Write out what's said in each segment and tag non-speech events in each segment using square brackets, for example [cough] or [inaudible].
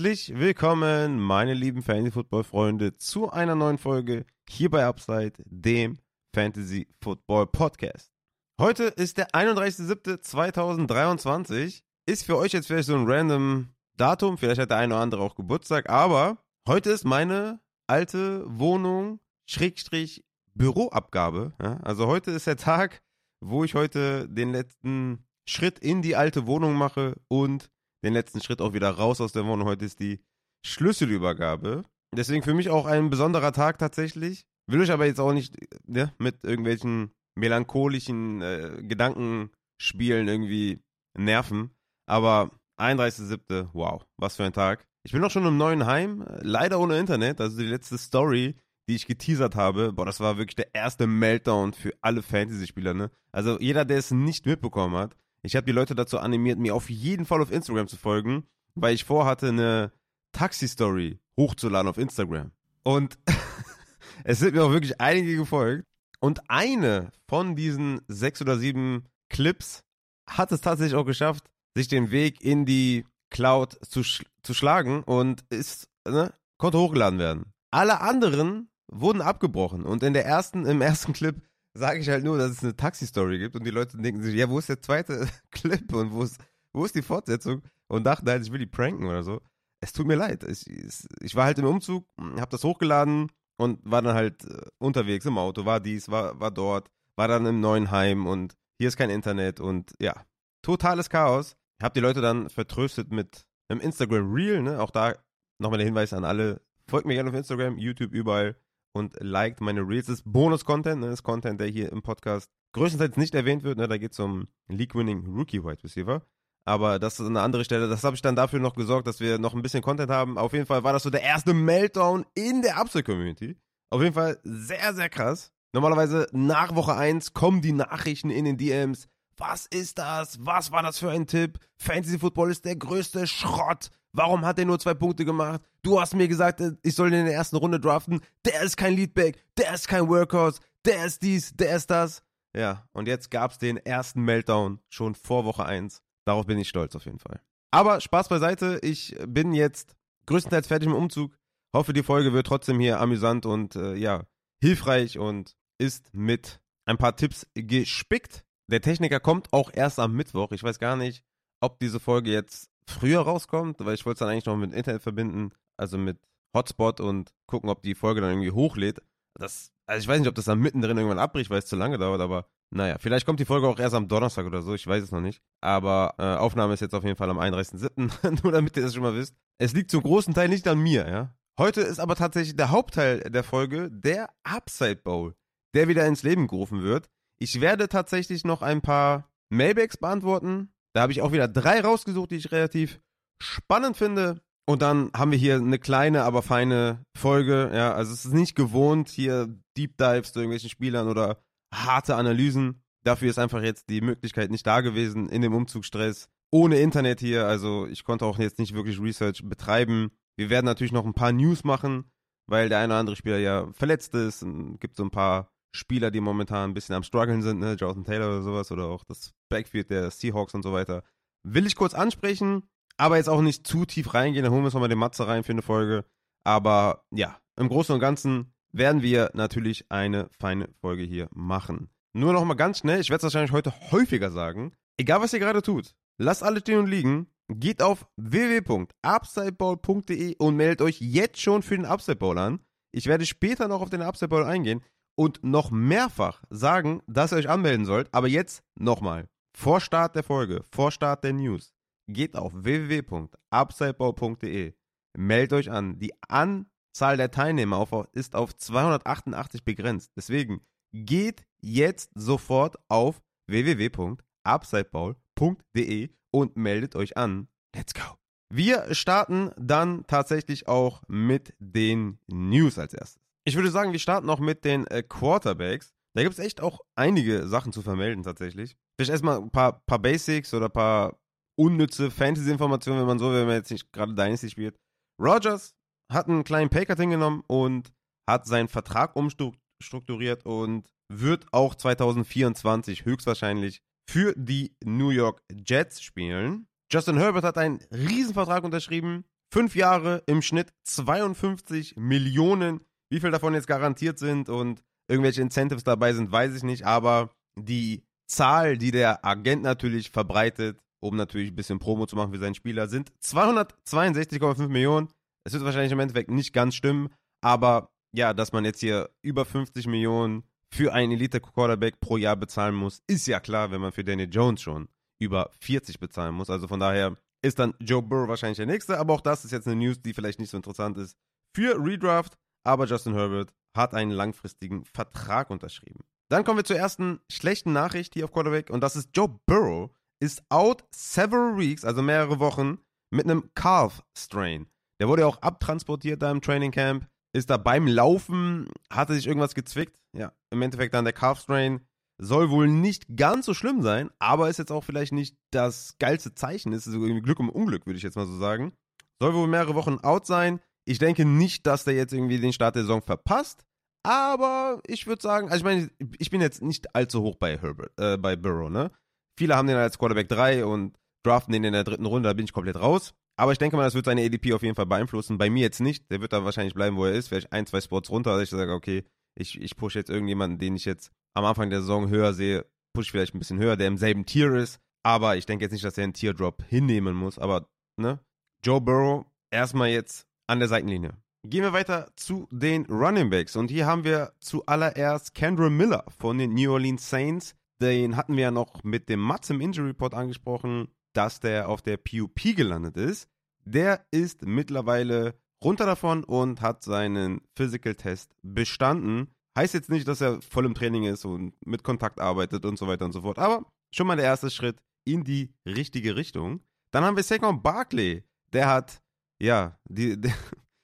Herzlich willkommen, meine lieben Fantasy-Football-Freunde, zu einer neuen Folge hier bei Upside, dem Fantasy-Football-Podcast. Heute ist der 31.07.2023. Ist für euch jetzt vielleicht so ein random Datum, vielleicht hat der eine oder andere auch Geburtstag, aber heute ist meine alte Wohnung, Schrägstrich, Büroabgabe. Also heute ist der Tag, wo ich heute den letzten Schritt in die alte Wohnung mache und den letzten Schritt auch wieder raus aus der Wohnung. Heute ist die Schlüsselübergabe. Deswegen für mich auch ein besonderer Tag tatsächlich. Will euch aber jetzt auch nicht ja, mit irgendwelchen melancholischen äh, Gedankenspielen irgendwie nerven. Aber 31.07., wow, was für ein Tag. Ich bin auch schon im neuen Heim, leider ohne Internet. Also die letzte Story, die ich geteasert habe, boah, das war wirklich der erste Meltdown für alle Fantasy-Spieler, ne? Also jeder, der es nicht mitbekommen hat, ich habe die Leute dazu animiert, mir auf jeden Fall auf Instagram zu folgen, weil ich vorhatte, eine Taxi-Story hochzuladen auf Instagram. Und [laughs] es sind mir auch wirklich einige gefolgt. Und eine von diesen sechs oder sieben Clips hat es tatsächlich auch geschafft, sich den Weg in die Cloud zu, sch zu schlagen und ist, ne, konnte hochgeladen werden. Alle anderen wurden abgebrochen und in der ersten, im ersten Clip sage ich halt nur, dass es eine Taxi-Story gibt und die Leute denken sich, ja, wo ist der zweite [laughs] Clip und wo ist, wo ist die Fortsetzung? Und dachten halt, ich will die pranken oder so. Es tut mir leid. Ich, ich war halt im Umzug, habe das hochgeladen und war dann halt äh, unterwegs im Auto, war dies, war, war dort, war dann im neuen Heim und hier ist kein Internet und ja, totales Chaos. Ich habe die Leute dann vertröstet mit einem Instagram Reel, ne? Auch da nochmal der Hinweis an alle, folgt mir gerne auf Instagram, YouTube, überall und liked meine Reels. Das ist Bonus-Content, ne? das ist Content, der hier im Podcast größtenteils nicht erwähnt wird. Ne? Da geht es um League-Winning Rookie Wide Receiver. Aber das ist eine andere Stelle. Das habe ich dann dafür noch gesorgt, dass wir noch ein bisschen Content haben. Auf jeden Fall war das so der erste Meltdown in der Upside-Community. Auf jeden Fall sehr, sehr krass. Normalerweise nach Woche 1 kommen die Nachrichten in den DMs. Was ist das? Was war das für ein Tipp? Fantasy Football ist der größte Schrott. Warum hat er nur zwei Punkte gemacht? Du hast mir gesagt, äh, ich soll ihn in der ersten Runde draften. Der ist kein Leadback, der ist kein Workhorse, der ist dies, der ist das. Ja, und jetzt gab es den ersten Meltdown schon vor Woche 1. Darauf bin ich stolz auf jeden Fall. Aber Spaß beiseite, ich bin jetzt größtenteils fertig mit dem Umzug. Hoffe, die Folge wird trotzdem hier amüsant und äh, ja, hilfreich und ist mit ein paar Tipps gespickt. Der Techniker kommt auch erst am Mittwoch. Ich weiß gar nicht, ob diese Folge jetzt früher rauskommt, weil ich wollte es dann eigentlich noch mit Internet verbinden, also mit Hotspot und gucken, ob die Folge dann irgendwie hochlädt. Das, also ich weiß nicht, ob das dann mittendrin irgendwann abbricht, weil es zu lange dauert, aber naja, vielleicht kommt die Folge auch erst am Donnerstag oder so, ich weiß es noch nicht. Aber äh, Aufnahme ist jetzt auf jeden Fall am 31.07., [laughs] nur damit ihr das schon mal wisst. Es liegt zum großen Teil nicht an mir, ja. Heute ist aber tatsächlich der Hauptteil der Folge der Upside Bowl, der wieder ins Leben gerufen wird. Ich werde tatsächlich noch ein paar Mailbacks beantworten, da habe ich auch wieder drei rausgesucht, die ich relativ spannend finde. Und dann haben wir hier eine kleine, aber feine Folge. Ja, also es ist nicht gewohnt, hier Deep Dives zu irgendwelchen Spielern oder harte Analysen. Dafür ist einfach jetzt die Möglichkeit nicht da gewesen in dem Umzugsstress. Ohne Internet hier, also ich konnte auch jetzt nicht wirklich Research betreiben. Wir werden natürlich noch ein paar News machen, weil der eine oder andere Spieler ja verletzt ist. Gibt so ein paar Spieler, die momentan ein bisschen am struggeln sind, ne? Jonathan Taylor oder sowas oder auch das Backfield der Seahawks und so weiter. Will ich kurz ansprechen, aber jetzt auch nicht zu tief reingehen. Dann holen wir uns nochmal den Matze rein für eine Folge. Aber ja, im Großen und Ganzen werden wir natürlich eine feine Folge hier machen. Nur nochmal ganz schnell, ich werde es wahrscheinlich heute häufiger sagen. Egal, was ihr gerade tut, lasst alles stehen und liegen. Geht auf www.upsideball.de und meldet euch jetzt schon für den Upside Bowl an. Ich werde später noch auf den Upside Bowl eingehen und noch mehrfach sagen, dass ihr euch anmelden sollt. Aber jetzt nochmal. Vor Start der Folge, vor Start der News, geht auf www.upsidebau.de, meldet euch an. Die Anzahl der Teilnehmer ist auf 288 begrenzt. Deswegen geht jetzt sofort auf www.upsideball.de und meldet euch an. Let's go. Wir starten dann tatsächlich auch mit den News als erstes. Ich würde sagen, wir starten noch mit den äh, Quarterbacks. Da gibt es echt auch einige Sachen zu vermelden tatsächlich. Vielleicht erstmal ein paar, paar Basics oder ein paar unnütze Fantasy-Informationen, wenn man so, wenn man jetzt nicht gerade Dynasty spielt. Rogers hat einen kleinen Paycard hingenommen und hat seinen Vertrag umstrukturiert und wird auch 2024 höchstwahrscheinlich für die New York Jets spielen. Justin Herbert hat einen Riesenvertrag unterschrieben. Fünf Jahre im Schnitt 52 Millionen. Wie viel davon jetzt garantiert sind und irgendwelche Incentives dabei sind, weiß ich nicht. Aber die Zahl, die der Agent natürlich verbreitet, um natürlich ein bisschen Promo zu machen für seinen Spieler, sind 262,5 Millionen. Es wird wahrscheinlich im Endeffekt nicht ganz stimmen, aber ja, dass man jetzt hier über 50 Millionen für einen Elite-Quarterback pro Jahr bezahlen muss, ist ja klar, wenn man für Daniel Jones schon über 40 bezahlen muss. Also von daher ist dann Joe Burrow wahrscheinlich der Nächste, aber auch das ist jetzt eine News, die vielleicht nicht so interessant ist für Redraft, aber Justin Herbert hat einen langfristigen Vertrag unterschrieben. Dann kommen wir zur ersten schlechten Nachricht hier auf Quarterback und das ist Joe Burrow ist out several weeks, also mehrere Wochen, mit einem Calf Strain. Der wurde ja auch abtransportiert da im Training Camp ist da beim Laufen, hatte sich irgendwas gezwickt. Ja, im Endeffekt dann der Calf Strain. Soll wohl nicht ganz so schlimm sein, aber ist jetzt auch vielleicht nicht das geilste Zeichen. Ist irgendwie Glück um Unglück, würde ich jetzt mal so sagen. Soll wohl mehrere Wochen out sein. Ich denke nicht, dass der jetzt irgendwie den Start der Saison verpasst. Aber ich würde sagen, also ich meine, ich bin jetzt nicht allzu hoch bei Herbert, äh, bei Burrow, ne? Viele haben den als Quarterback 3 und draften den in der dritten Runde, da bin ich komplett raus. Aber ich denke mal, das wird seine ADP auf jeden Fall beeinflussen. Bei mir jetzt nicht. Der wird da wahrscheinlich bleiben, wo er ist. Vielleicht ein, zwei Spots runter, dass ich sage, okay, ich, ich pushe jetzt irgendjemanden, den ich jetzt am Anfang der Saison höher sehe, pushe vielleicht ein bisschen höher, der im selben Tier ist. Aber ich denke jetzt nicht, dass er einen Tier-Drop hinnehmen muss. Aber, ne? Joe Burrow erstmal jetzt an der Seitenlinie. Gehen wir weiter zu den Running Backs. Und hier haben wir zuallererst Kendra Miller von den New Orleans Saints. Den hatten wir ja noch mit dem Mats im Injury Report angesprochen dass der auf der PUP gelandet ist. Der ist mittlerweile runter davon und hat seinen Physical Test bestanden. Heißt jetzt nicht, dass er voll im Training ist und mit Kontakt arbeitet und so weiter und so fort. Aber schon mal der erste Schritt in die richtige Richtung. Dann haben wir Saquon Barkley. Der hat, ja, die, [laughs] der,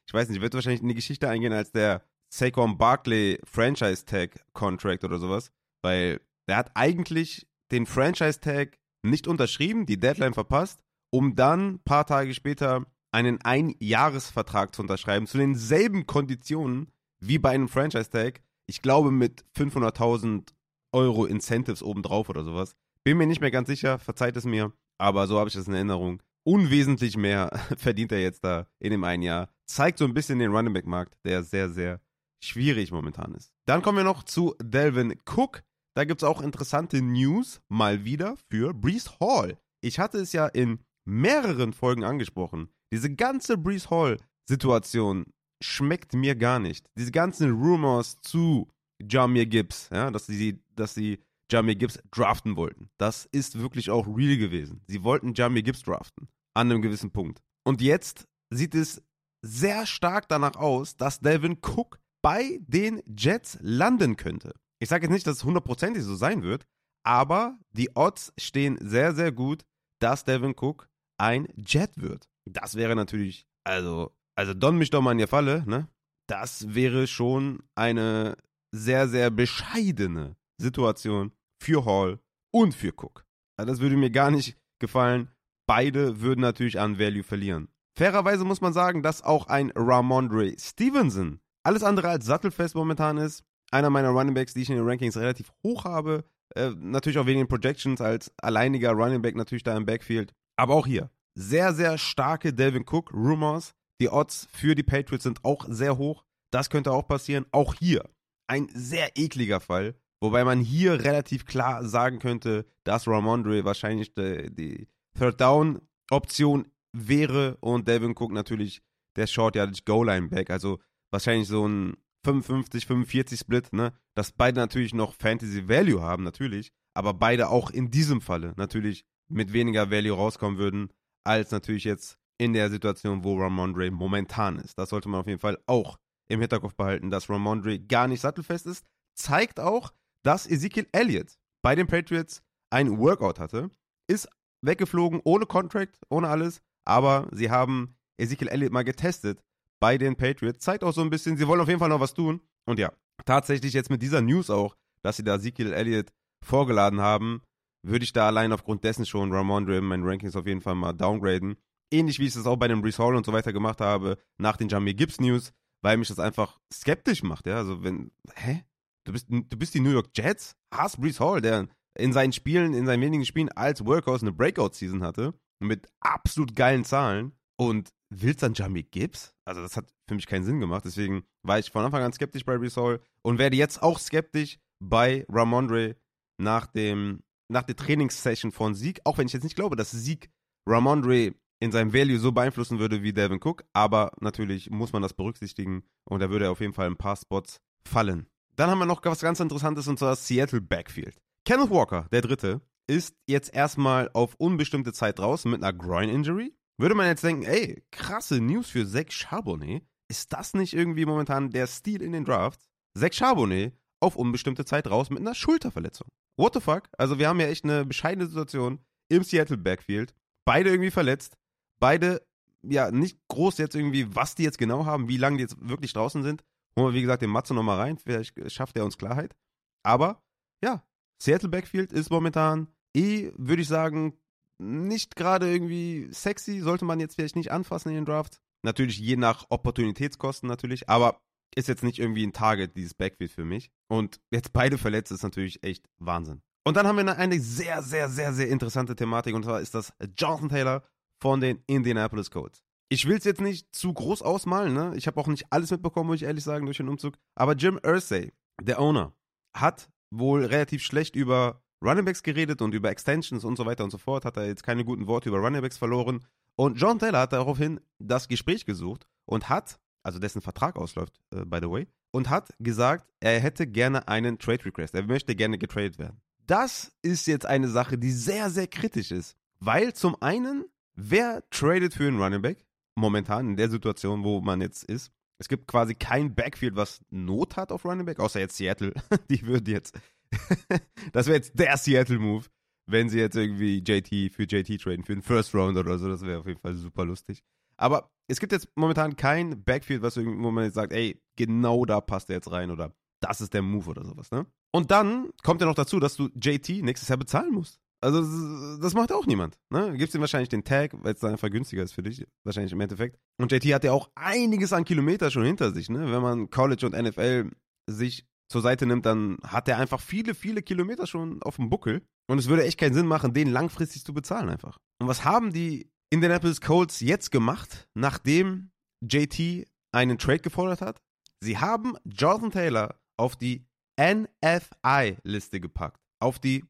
ich weiß nicht, wird wahrscheinlich in die Geschichte eingehen als der Saquon Barkley Franchise Tag Contract oder sowas. Weil der hat eigentlich den Franchise Tag nicht unterschrieben, die Deadline verpasst, um dann ein paar Tage später einen Einjahresvertrag zu unterschreiben, zu denselben Konditionen wie bei einem Franchise-Tag. Ich glaube mit 500.000 Euro Incentives obendrauf oder sowas. Bin mir nicht mehr ganz sicher, verzeiht es mir, aber so habe ich das in Erinnerung. Unwesentlich mehr [laughs] verdient er jetzt da in dem einen Jahr. Zeigt so ein bisschen den Running Back Markt, der sehr, sehr schwierig momentan ist. Dann kommen wir noch zu Delvin Cook. Da gibt es auch interessante News mal wieder für Brees Hall. Ich hatte es ja in mehreren Folgen angesprochen. Diese ganze Brees Hall-Situation schmeckt mir gar nicht. Diese ganzen Rumors zu Jamir Gibbs, ja, dass sie, dass sie Jamir Gibbs draften wollten. Das ist wirklich auch real gewesen. Sie wollten Jamir Gibbs draften. An einem gewissen Punkt. Und jetzt sieht es sehr stark danach aus, dass Delvin Cook bei den Jets landen könnte. Ich sage jetzt nicht, dass es hundertprozentig so sein wird, aber die Odds stehen sehr, sehr gut, dass Devin Cook ein Jet wird. Das wäre natürlich, also, also don mich doch mal in die Falle, ne? Das wäre schon eine sehr, sehr bescheidene Situation für Hall und für Cook. Also das würde mir gar nicht gefallen. Beide würden natürlich an Value verlieren. Fairerweise muss man sagen, dass auch ein Ramondre Stevenson alles andere als sattelfest momentan ist einer meiner Runningbacks, die ich in den Rankings relativ hoch habe. Äh, natürlich auch wegen den Projections als alleiniger Runningback natürlich da im Backfield. Aber auch hier sehr, sehr starke Delvin Cook Rumors. Die Odds für die Patriots sind auch sehr hoch. Das könnte auch passieren. Auch hier ein sehr ekliger Fall. Wobei man hier relativ klar sagen könnte, dass Ramondre wahrscheinlich die, die Third Down Option wäre und Delvin Cook natürlich der Short Yardage Goal Line Back. Also wahrscheinlich so ein 55, 45 Split, ne? Dass beide natürlich noch Fantasy Value haben, natürlich, aber beide auch in diesem Falle natürlich mit weniger Value rauskommen würden, als natürlich jetzt in der Situation, wo Ramondre momentan ist. Das sollte man auf jeden Fall auch im Hinterkopf behalten, dass Ramondre gar nicht sattelfest ist. Zeigt auch, dass Ezekiel Elliott bei den Patriots ein Workout hatte, ist weggeflogen ohne Contract, ohne alles, aber sie haben Ezekiel Elliott mal getestet bei den Patriots. Zeigt auch so ein bisschen, sie wollen auf jeden Fall noch was tun. Und ja, tatsächlich jetzt mit dieser News auch, dass sie da Ezekiel Elliott vorgeladen haben, würde ich da allein aufgrund dessen schon Ramondre in meinen Rankings auf jeden Fall mal downgraden. Ähnlich wie ich es auch bei dem Brees Hall und so weiter gemacht habe, nach den Jamie Gibbs News, weil mich das einfach skeptisch macht, ja. Also wenn, hä? Du bist, du bist die New York Jets? Hast Brees Hall, der in seinen Spielen, in seinen wenigen Spielen als Workhorse eine Breakout-Season hatte mit absolut geilen Zahlen und willst dann Jamie Gibbs? Also das hat für mich keinen Sinn gemacht, deswegen war ich von Anfang an skeptisch bei Resol und werde jetzt auch skeptisch bei Ramondre nach dem nach der Trainingssession von Sieg, auch wenn ich jetzt nicht glaube, dass Sieg Ramondre in seinem Value so beeinflussen würde wie Devin Cook, aber natürlich muss man das berücksichtigen und da würde er auf jeden Fall ein paar Spots fallen. Dann haben wir noch was ganz Interessantes und zwar Seattle Backfield. Kenneth Walker, der Dritte, ist jetzt erstmal auf unbestimmte Zeit draußen mit einer Groin-Injury. Würde man jetzt denken, ey, krasse News für Zach Charbonnet. Ist das nicht irgendwie momentan der Stil in den Drafts? Zach Charbonnet auf unbestimmte Zeit raus mit einer Schulterverletzung. What the fuck? Also wir haben ja echt eine bescheidene Situation im Seattle Backfield. Beide irgendwie verletzt. Beide, ja, nicht groß jetzt irgendwie, was die jetzt genau haben, wie lange die jetzt wirklich draußen sind. Holen wir, wie gesagt, den Matze nochmal rein. Vielleicht schafft er uns Klarheit. Aber, ja, Seattle Backfield ist momentan eh, würde ich sagen, nicht gerade irgendwie sexy. Sollte man jetzt vielleicht nicht anfassen in den Drafts. Natürlich je nach Opportunitätskosten natürlich, aber ist jetzt nicht irgendwie ein Target, dieses Backfield für mich. Und jetzt beide verletzt ist natürlich echt Wahnsinn. Und dann haben wir eine sehr, sehr, sehr, sehr interessante Thematik und zwar ist das Jonathan Taylor von den Indianapolis Colts. Ich will es jetzt nicht zu groß ausmalen, ne? Ich habe auch nicht alles mitbekommen, muss ich ehrlich sagen, durch den Umzug. Aber Jim Irsay, der Owner, hat wohl relativ schlecht über Runningbacks geredet und über Extensions und so weiter und so fort. Hat er jetzt keine guten Worte über Runningbacks verloren. Und John Taylor hat daraufhin das Gespräch gesucht und hat, also dessen Vertrag ausläuft, uh, by the way, und hat gesagt, er hätte gerne einen Trade Request. Er möchte gerne getradet werden. Das ist jetzt eine Sache, die sehr, sehr kritisch ist. Weil zum einen, wer tradet für einen Running Back? Momentan in der Situation, wo man jetzt ist. Es gibt quasi kein Backfield, was Not hat auf Running Back, außer jetzt Seattle. [laughs] die würden jetzt. [laughs] das wäre jetzt der Seattle-Move, wenn sie jetzt irgendwie JT für JT traden, für den First Round oder so. Das wäre auf jeden Fall super lustig. Aber es gibt jetzt momentan kein Backfield, was wo man jetzt sagt, ey, genau da passt er jetzt rein oder das ist der Move oder sowas, ne? Und dann kommt ja noch dazu, dass du JT nächstes Jahr bezahlen musst. Also, das macht auch niemand. Ne? Gibst ihm wahrscheinlich den Tag, weil es dann einfach günstiger ist für dich, wahrscheinlich im Endeffekt. Und JT hat ja auch einiges an Kilometer schon hinter sich. Ne? Wenn man College und NFL sich zur Seite nimmt, dann hat er einfach viele, viele Kilometer schon auf dem Buckel. Und es würde echt keinen Sinn machen, den langfristig zu bezahlen einfach. Und was haben die Indianapolis Colts jetzt gemacht, nachdem JT einen Trade gefordert hat? Sie haben Jonathan Taylor auf die NFI-Liste gepackt. Auf die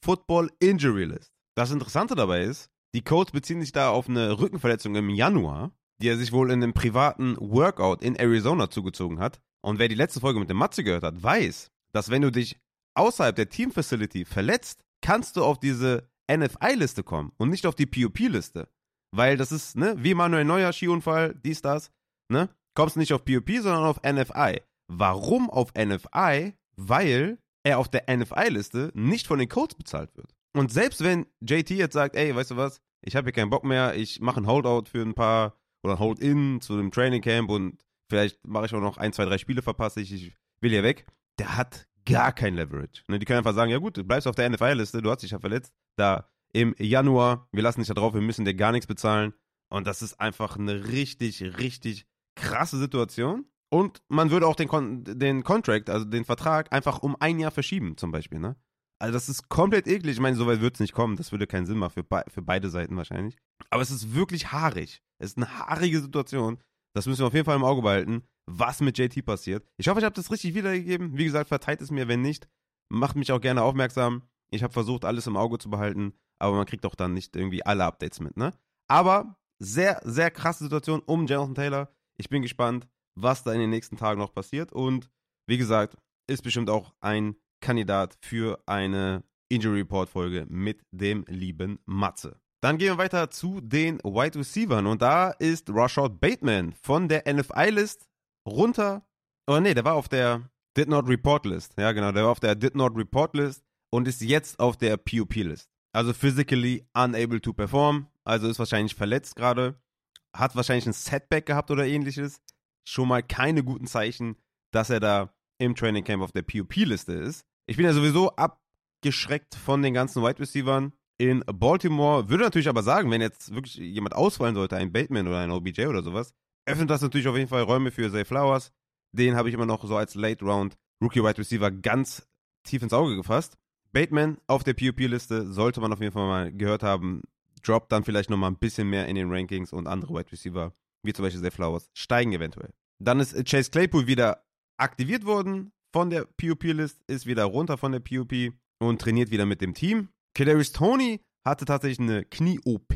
Non-Football Injury List. Das Interessante dabei ist, die Colts beziehen sich da auf eine Rückenverletzung im Januar, die er sich wohl in einem privaten Workout in Arizona zugezogen hat. Und wer die letzte Folge mit dem Matze gehört hat, weiß, dass wenn du dich außerhalb der Team Facility verletzt, kannst du auf diese NFI-Liste kommen und nicht auf die POP-Liste. Weil das ist, ne, wie Manuel Neuer, Skiunfall, dies, das, ne? Kommst nicht auf POP, sondern auf NFI. Warum auf NFI? Weil er auf der NFI-Liste nicht von den Codes bezahlt wird. Und selbst wenn JT jetzt sagt, ey, weißt du was, ich habe hier keinen Bock mehr, ich mache ein Holdout für ein paar oder ein Hold-In zu dem Training Camp und vielleicht mache ich auch noch ein, zwei, drei Spiele verpasse ich, ich will hier weg, der hat gar kein Leverage. Ne, die können einfach sagen, ja gut, du bleibst auf der NFI-Liste, du hast dich ja verletzt, da im Januar, wir lassen dich da drauf, wir müssen dir gar nichts bezahlen. Und das ist einfach eine richtig, richtig krasse Situation. Und man würde auch den, Kon den Contract, also den Vertrag, einfach um ein Jahr verschieben, zum Beispiel, ne? Also das ist komplett eklig. Ich meine, so weit wird es nicht kommen. Das würde keinen Sinn machen für, be für beide Seiten wahrscheinlich. Aber es ist wirklich haarig. Es ist eine haarige Situation. Das müssen wir auf jeden Fall im Auge behalten, was mit JT passiert. Ich hoffe, ich habe das richtig wiedergegeben. Wie gesagt, verteilt es mir, wenn nicht. Macht mich auch gerne aufmerksam. Ich habe versucht, alles im Auge zu behalten, aber man kriegt auch dann nicht irgendwie alle Updates mit, ne? Aber sehr, sehr krasse Situation um Jonathan Taylor. Ich bin gespannt, was da in den nächsten Tagen noch passiert. Und wie gesagt, ist bestimmt auch ein Kandidat für eine Injury Report Folge mit dem lieben Matze. Dann gehen wir weiter zu den Wide Receivers und da ist Rashad Bateman von der NFI-List runter. Oh nee, der war auf der Did Not Report List. Ja, genau, der war auf der Did Not Report List und ist jetzt auf der POP List. Also physically unable to perform, also ist wahrscheinlich verletzt gerade hat wahrscheinlich ein Setback gehabt oder ähnliches. Schon mal keine guten Zeichen, dass er da im Training Camp auf der POP-Liste ist. Ich bin ja sowieso abgeschreckt von den ganzen Wide Receivers in Baltimore. Würde natürlich aber sagen, wenn jetzt wirklich jemand ausfallen sollte, ein Bateman oder ein OBJ oder sowas, öffnet das natürlich auf jeden Fall Räume für Zay Flowers. Den habe ich immer noch so als Late Round Rookie Wide Receiver ganz tief ins Auge gefasst. Bateman auf der POP-Liste sollte man auf jeden Fall mal gehört haben droppt dann vielleicht nochmal ein bisschen mehr in den Rankings und andere Wide Receiver, wie zum Beispiel Zay Flowers, steigen eventuell. Dann ist Chase Claypool wieder aktiviert worden von der PUP-List, ist wieder runter von der PUP und trainiert wieder mit dem Team. Kadarius Tony hatte tatsächlich eine Knie-OP.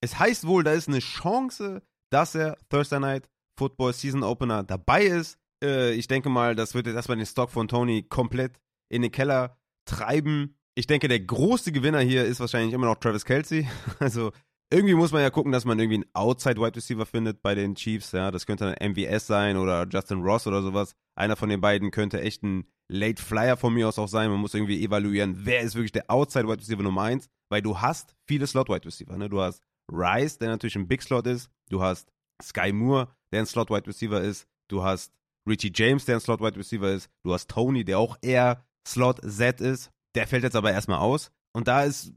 Es heißt wohl, da ist eine Chance, dass er Thursday Night Football Season Opener dabei ist. Äh, ich denke mal, das wird jetzt erstmal den Stock von Tony komplett in den Keller treiben. Ich denke, der große Gewinner hier ist wahrscheinlich immer noch Travis Kelsey. [laughs] Also irgendwie muss man ja gucken, dass man irgendwie einen Outside Wide Receiver findet bei den Chiefs. Ja, das könnte ein MVS sein oder Justin Ross oder sowas. Einer von den beiden könnte echt ein Late Flyer von mir aus auch sein. Man muss irgendwie evaluieren, wer ist wirklich der Outside Wide Receiver Nummer 1, weil du hast viele Slot Wide Receiver. Ne? Du hast Rice, der natürlich ein Big Slot ist. Du hast Sky Moore, der ein Slot Wide Receiver ist. Du hast Richie James, der ein Slot Wide Receiver ist. Du hast Tony, der auch eher Slot Z ist. Der fällt jetzt aber erstmal aus. Und da ist,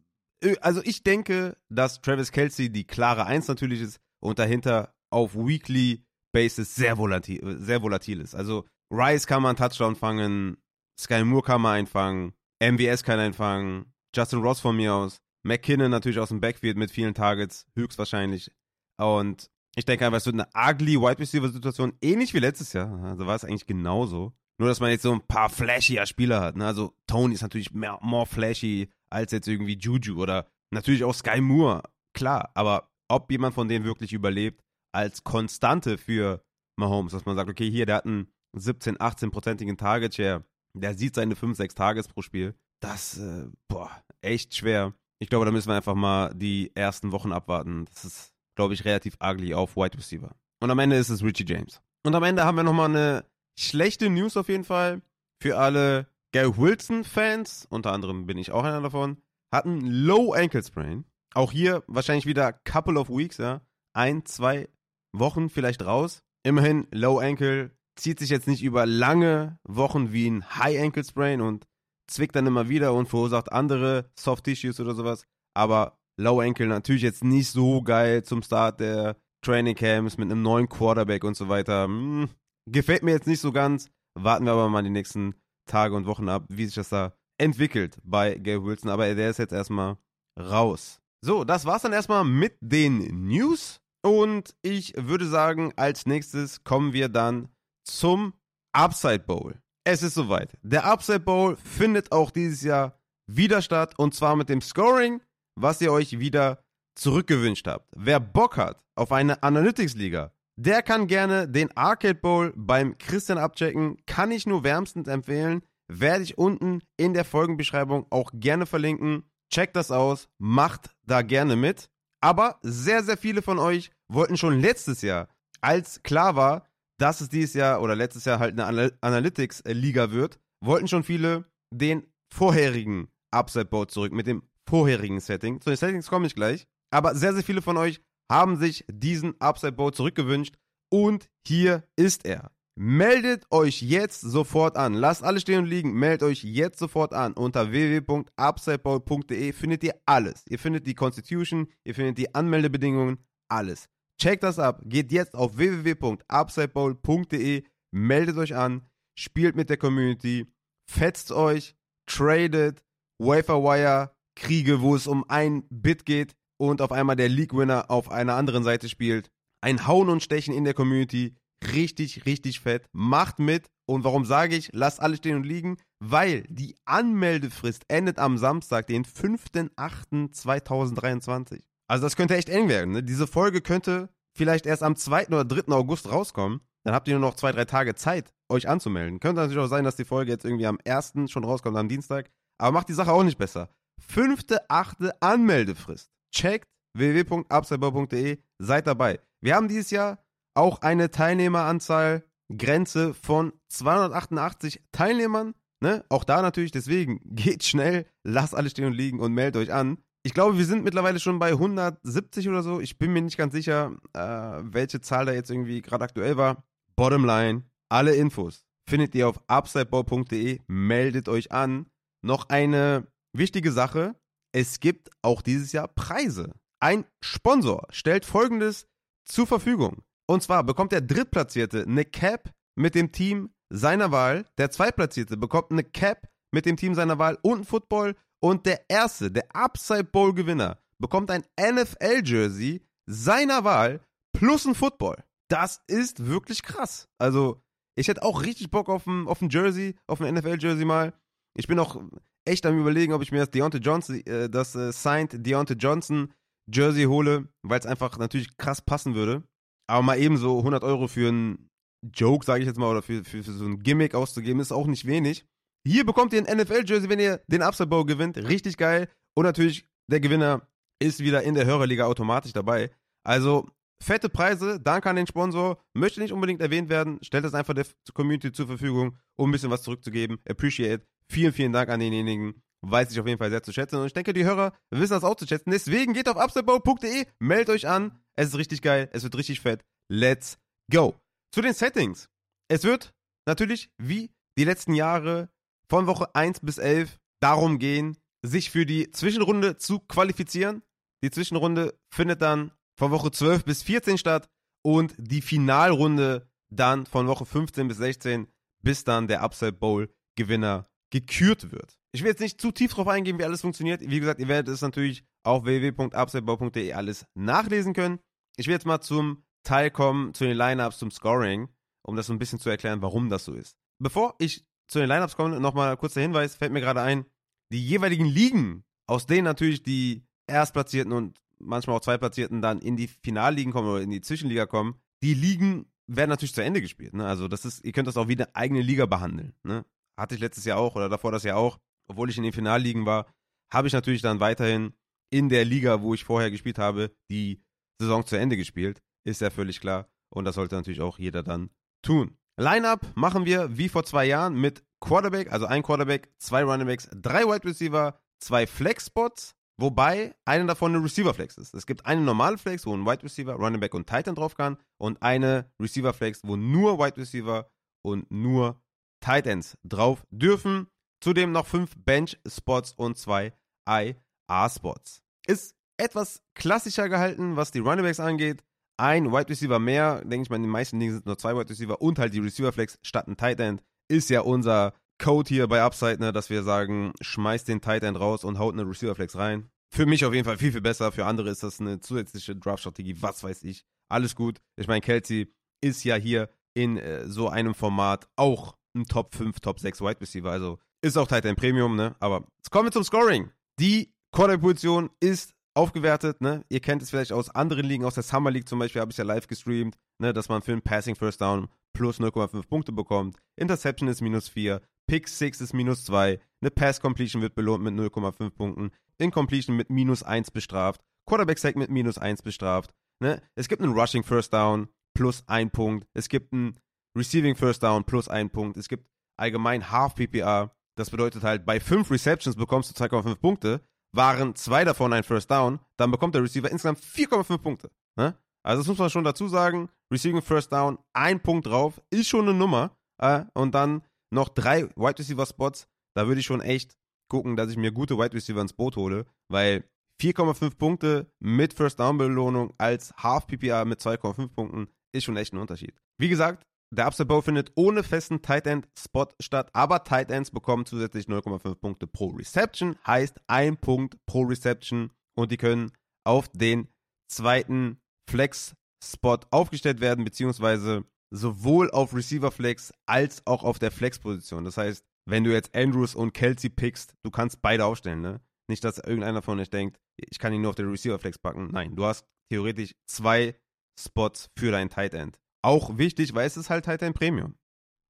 also ich denke, dass Travis Kelsey die klare Eins natürlich ist und dahinter auf Weekly Basis sehr volatil, sehr volatil ist. Also Rice kann man Touchdown fangen, Sky Moore kann man einfangen, MVS kann einfangen, Justin Ross von mir aus, McKinnon natürlich aus dem Backfield mit vielen Targets, höchstwahrscheinlich. Und ich denke einfach, es wird eine ugly Wide Receiver Situation, ähnlich wie letztes Jahr. Also war es eigentlich genauso. Nur, dass man jetzt so ein paar flashier Spieler hat. Ne? Also Tony ist natürlich mehr, more flashy als jetzt irgendwie Juju oder natürlich auch Sky Moore. Klar, aber ob jemand von denen wirklich überlebt als Konstante für Mahomes, dass man sagt, okay, hier, der hat einen 17, 18-prozentigen Target Share, der sieht seine 5, 6 Tages pro Spiel. Das, äh, boah, echt schwer. Ich glaube, da müssen wir einfach mal die ersten Wochen abwarten. Das ist, glaube ich, relativ ugly auf Wide Receiver. Und am Ende ist es Richie James. Und am Ende haben wir nochmal eine schlechte News auf jeden Fall für alle Gary Wilson-Fans. Unter anderem bin ich auch einer davon. Hatten Low Ankle Sprain. Auch hier wahrscheinlich wieder couple of weeks, ja. Ein, zwei Wochen vielleicht raus. Immerhin Low Ankle zieht sich jetzt nicht über lange Wochen wie ein High Ankle Sprain und zwickt dann immer wieder und verursacht andere Soft Tissues oder sowas. Aber Low Ankle natürlich jetzt nicht so geil zum Start der Training Camps mit einem neuen Quarterback und so weiter. Hm, gefällt mir jetzt nicht so ganz. Warten wir aber mal die nächsten Tage und Wochen ab, wie sich das da entwickelt bei Gabe Wilson. Aber der ist jetzt erstmal raus. So, das war's dann erstmal mit den News. Und ich würde sagen, als nächstes kommen wir dann zum Upside Bowl. Es ist soweit. Der Upside Bowl findet auch dieses Jahr wieder statt und zwar mit dem Scoring, was ihr euch wieder zurückgewünscht habt. Wer Bock hat auf eine Analytics-Liga, der kann gerne den Arcade Bowl beim Christian abchecken. Kann ich nur wärmstens empfehlen. Werde ich unten in der Folgenbeschreibung auch gerne verlinken. Checkt das aus, macht da gerne mit. Aber sehr, sehr viele von euch wollten schon letztes Jahr, als klar war, dass es dieses Jahr oder letztes Jahr halt eine Analytics-Liga wird, wollten schon viele den vorherigen Upside Bowl zurück mit dem vorherigen Setting. Zu den Settings komme ich gleich. Aber sehr, sehr viele von euch haben sich diesen Upside Bowl zurückgewünscht und hier ist er. Meldet euch jetzt sofort an. Lasst alles stehen und liegen. Meldet euch jetzt sofort an. Unter www.upsidebowl.de findet ihr alles. Ihr findet die Constitution, ihr findet die Anmeldebedingungen, alles. Checkt das ab. Geht jetzt auf www.upsidebowl.de, meldet euch an, spielt mit der Community, fetzt euch, tradet, Waferwire, Kriege, wo es um ein Bit geht und auf einmal der League-Winner auf einer anderen Seite spielt. Ein Hauen und Stechen in der Community. Richtig, richtig fett. Macht mit. Und warum sage ich, lasst alles stehen und liegen? Weil die Anmeldefrist endet am Samstag, den 5.8.2023. Also das könnte echt eng werden. Ne? Diese Folge könnte vielleicht erst am 2. oder 3. August rauskommen. Dann habt ihr nur noch zwei, drei Tage Zeit, euch anzumelden. Könnte natürlich auch sein, dass die Folge jetzt irgendwie am 1. schon rauskommt, am Dienstag. Aber macht die Sache auch nicht besser. 5.8. Anmeldefrist. Checkt www.upsideball.de, seid dabei. Wir haben dieses Jahr auch eine Teilnehmeranzahl Grenze von 288 Teilnehmern. Ne? Auch da natürlich, deswegen [laughs] geht schnell, lasst alles stehen und liegen und meldet euch an ich glaube, wir sind mittlerweile schon bei 170 oder so. Ich bin mir nicht ganz sicher, äh, welche Zahl da jetzt irgendwie gerade aktuell war. Bottomline, alle Infos findet ihr auf upsideball.de. Meldet euch an. Noch eine wichtige Sache. Es gibt auch dieses Jahr Preise. Ein Sponsor stellt folgendes zur Verfügung. Und zwar bekommt der Drittplatzierte eine Cap mit dem Team seiner Wahl. Der Zweitplatzierte bekommt eine Cap mit dem Team seiner Wahl und ein Football und der erste, der Upside Bowl Gewinner, bekommt ein NFL-Jersey seiner Wahl plus ein Football. Das ist wirklich krass. Also, ich hätte auch richtig Bock auf ein, auf ein Jersey, auf ein NFL-Jersey mal. Ich bin auch echt am überlegen, ob ich mir das Deontay Johnson, äh, das äh, Signed Deontay Johnson Jersey hole, weil es einfach natürlich krass passen würde. Aber mal eben so 100 Euro für einen Joke, sage ich jetzt mal, oder für, für, für, so ein Gimmick auszugeben, ist auch nicht wenig. Hier bekommt ihr ein NFL-Jersey, wenn ihr den Upside Bowl gewinnt. Richtig geil. Und natürlich, der Gewinner ist wieder in der Hörerliga automatisch dabei. Also, fette Preise, danke an den Sponsor. Möchte nicht unbedingt erwähnt werden. Stellt das einfach der Community zur Verfügung, um ein bisschen was zurückzugeben. Appreciate. Vielen, vielen Dank an denjenigen. Weiß ich auf jeden Fall sehr zu schätzen. Und ich denke, die Hörer wissen das auch zu schätzen. Deswegen geht auf upsidebow.de, meldet euch an. Es ist richtig geil. Es wird richtig fett. Let's go. Zu den Settings. Es wird natürlich wie die letzten Jahre von Woche 1 bis 11 darum gehen, sich für die Zwischenrunde zu qualifizieren. Die Zwischenrunde findet dann von Woche 12 bis 14 statt und die Finalrunde dann von Woche 15 bis 16, bis dann der Upside Bowl Gewinner gekürt wird. Ich will jetzt nicht zu tief drauf eingehen, wie alles funktioniert. Wie gesagt, ihr werdet es natürlich auf www.upsideball.de alles nachlesen können. Ich will jetzt mal zum Teil kommen, zu den Lineups, zum Scoring, um das so ein bisschen zu erklären, warum das so ist. Bevor ich zu den Lineups komme, nochmal kurzer Hinweis, fällt mir gerade ein, die jeweiligen Ligen, aus denen natürlich die Erstplatzierten und manchmal auch Zweitplatzierten dann in die Finalligen kommen oder in die Zwischenliga kommen, die Ligen werden natürlich zu Ende gespielt. Ne? Also das ist, ihr könnt das auch wie eine eigene Liga behandeln. Ne? Hatte ich letztes Jahr auch oder davor das Jahr auch, obwohl ich in den Finalligen war, habe ich natürlich dann weiterhin in der Liga, wo ich vorher gespielt habe, die Saison zu Ende gespielt. Ist ja völlig klar. Und das sollte natürlich auch jeder dann tun. Lineup machen wir wie vor zwei Jahren mit Quarterback, also ein Quarterback, zwei Runningbacks, drei Wide Receiver, zwei Flex-Spots, wobei einer davon eine Receiver-Flex ist. Es gibt eine normale Flex, wo ein Wide Receiver, Running Back und Titan drauf kann und eine Receiver-Flex, wo nur Wide Receiver und nur Titans drauf dürfen. Zudem noch fünf Bench-Spots und zwei IR-Spots. Ist etwas klassischer gehalten, was die Running Backs angeht. Ein Wide Receiver mehr, denke ich mal, in den meisten Dingen sind nur zwei Wide Receiver und halt die Receiver Flex statt ein Tight End. Ist ja unser Code hier bei Upside, ne, dass wir sagen, schmeißt den Tight End raus und haut eine Receiver Flex rein. Für mich auf jeden Fall viel, viel besser. Für andere ist das eine zusätzliche Draft-Strategie, was weiß ich. Alles gut. Ich meine, Kelsey ist ja hier in äh, so einem Format auch ein Top 5, Top 6 Wide Receiver. Also ist auch Titan Premium, ne? Aber jetzt kommen wir zum Scoring. Die Quarterback-Position ist aufgewertet, ne? Ihr kennt es vielleicht aus anderen Ligen, aus der Summer League zum Beispiel, habe ich ja live gestreamt, ne? Dass man für einen Passing First Down plus 0,5 Punkte bekommt. Interception ist minus 4, Pick 6 ist minus 2, eine Pass Completion wird belohnt mit 0,5 Punkten, Incompletion mit minus 1 bestraft, Quarterback Sack mit minus 1 bestraft, ne? Es gibt einen Rushing First Down plus 1 Punkt, es gibt einen Receiving First Down plus 1 Punkt, es gibt allgemein Half PPR, das bedeutet halt, bei 5 Receptions bekommst du 2,5 Punkte, waren zwei davon ein First Down, dann bekommt der Receiver insgesamt 4,5 Punkte. Ne? Also das muss man schon dazu sagen. Receiving First Down, ein Punkt drauf, ist schon eine Nummer. Äh, und dann noch drei Wide Receiver Spots. Da würde ich schon echt gucken, dass ich mir gute Wide Receiver ins Boot hole, weil 4,5 Punkte mit First Down Belohnung als Half PPR mit 2,5 Punkten ist schon echt ein Unterschied. Wie gesagt, der Upside Bow findet ohne festen Tight End Spot statt, aber Tight Ends bekommen zusätzlich 0,5 Punkte pro Reception, heißt ein Punkt pro Reception und die können auf den zweiten Flex Spot aufgestellt werden, beziehungsweise sowohl auf Receiver Flex als auch auf der Flex Position. Das heißt, wenn du jetzt Andrews und Kelsey pickst, du kannst beide aufstellen, ne? Nicht, dass irgendeiner von euch denkt, ich kann ihn nur auf den Receiver Flex packen. Nein, du hast theoretisch zwei Spots für dein Tight End auch wichtig, weil es ist halt halt ein Premium.